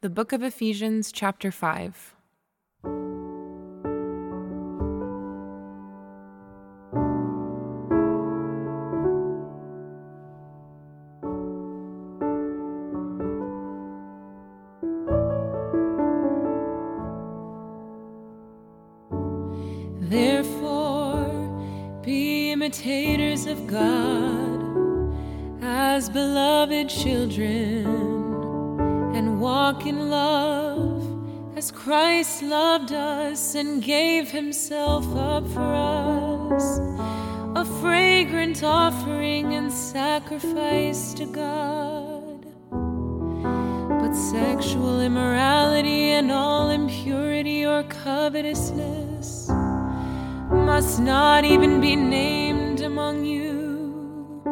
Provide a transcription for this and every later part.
The Book of Ephesians, chapter 5. Therefore, be imitators of God as beloved children, walk in love as Christ loved us and gave himself up for us, a fragrant offering and sacrifice to God. But sexual immorality and all impurity or covetousness must not even be named among you,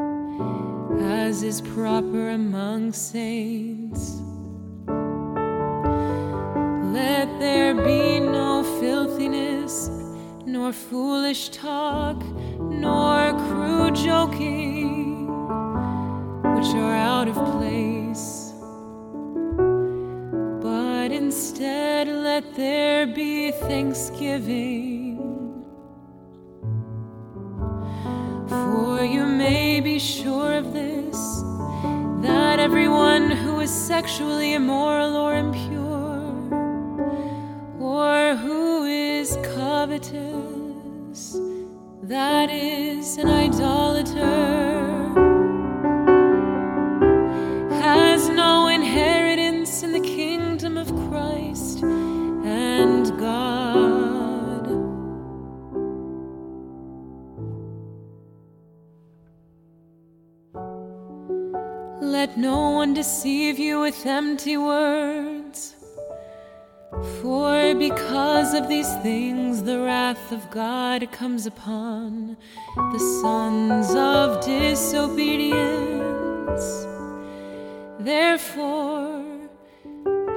as is proper among saints. Nor foolish talk, nor crude joking, which are out of place. But instead, let there be thanksgiving. For you may be sure of this that everyone who is sexually immoral or impure, that is an idolater, has no inheritance in the kingdom of Christ and God. Let no one deceive you with empty words. For because of these things the wrath of God comes upon the sons of disobedience. Therefore,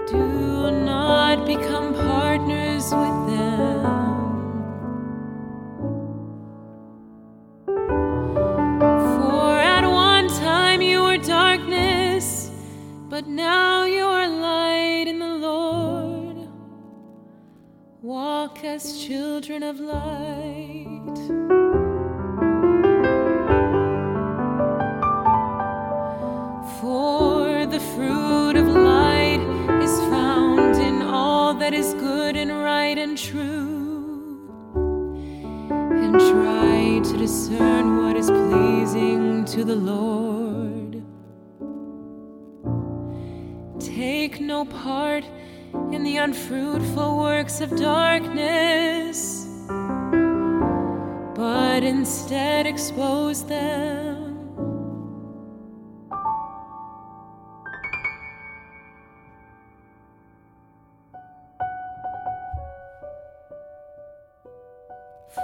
do not become partners with them. For at one time you were darkness, but now you are Walk as children of light. For the fruit of light is found in all that is good and right and true and try to discern what is pleasing to the Lord. Take no part in the unfruitful works of darkness, but instead expose them.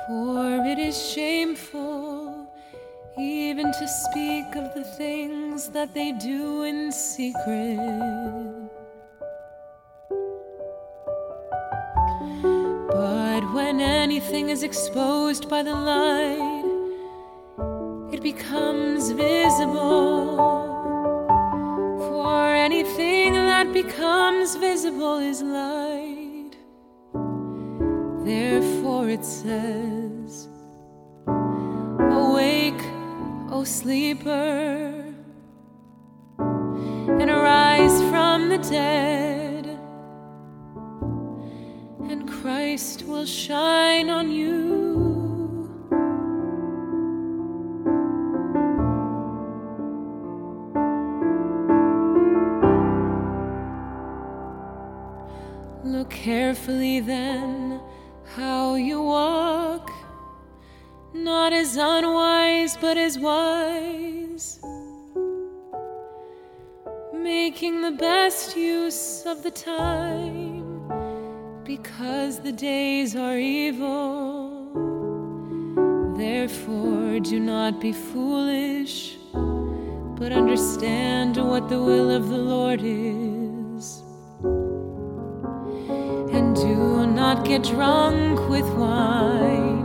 For it is shameful even to speak of the things that they do in secret. But when anything is exposed by the light, it becomes visible. For anything that becomes visible is light. Therefore it says, Awake, O sleeper, and arise from the dead, Christ will shine on you. Look carefully then how you walk, not as unwise, but as wise, making the best use of the time, because the days are evil. Therefore, do not be foolish, but understand what the will of the Lord is. And do not get drunk with wine,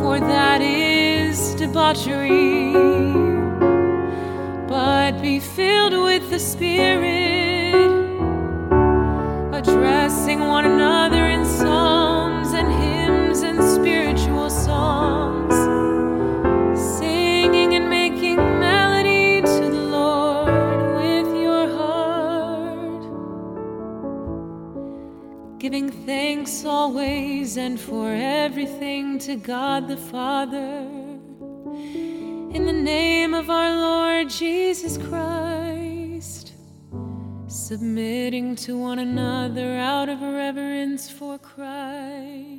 for that is debauchery. But be filled with the Spirit, blessing one another in psalms and hymns and spiritual songs, singing and making melody to the Lord with your heart, giving thanks always and for everything to God the Father. In the name of our Lord Jesus Christ, submitting to one another out of reverence for Christ.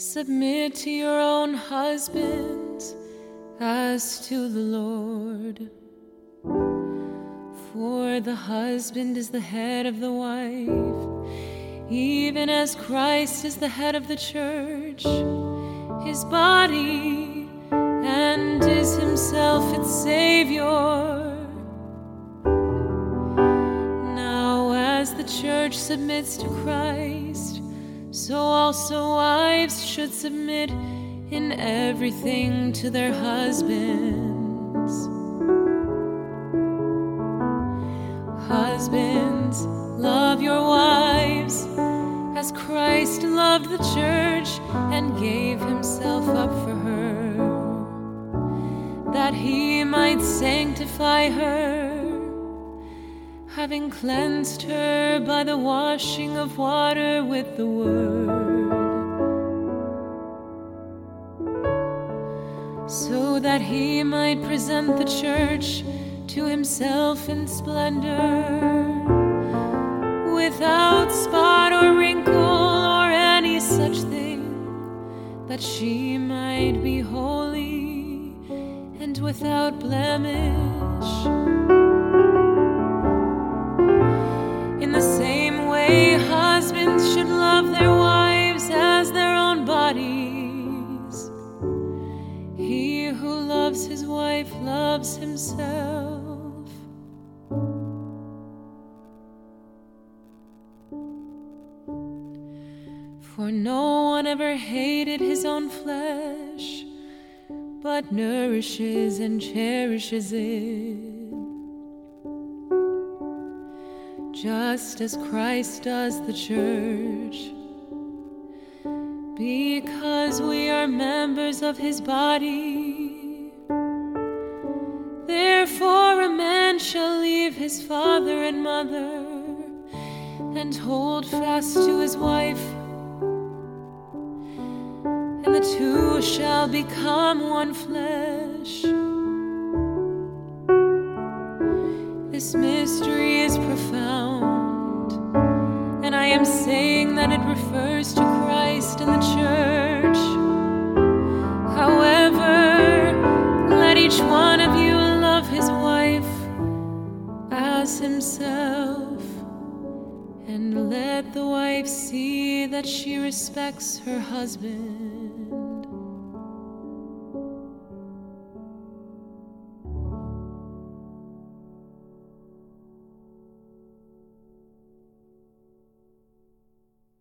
Submit to your own husbands as to the Lord. For the husband is the head of the wife, even as Christ is the head of the church, his body, and is himself its Savior. Now, as the church submits to Christ, so also wives should submit in everything to their husbands. Husbands, love your wives as Christ loved the church and gave himself up for her, that he might sanctify her having cleansed her by the washing of water with the word, so that he might present the church to himself in splendor, without spot or wrinkle or any such thing, that she might be holy and without blemish. Loves himself. For no one ever hated his own flesh, but nourishes and cherishes it just as Christ does the church. Because we are members of his body. Therefore, a man shall leave his father and mother and hold fast to his wife, and the two shall become one flesh. This mystery himself, and let the wife see that she respects her husband.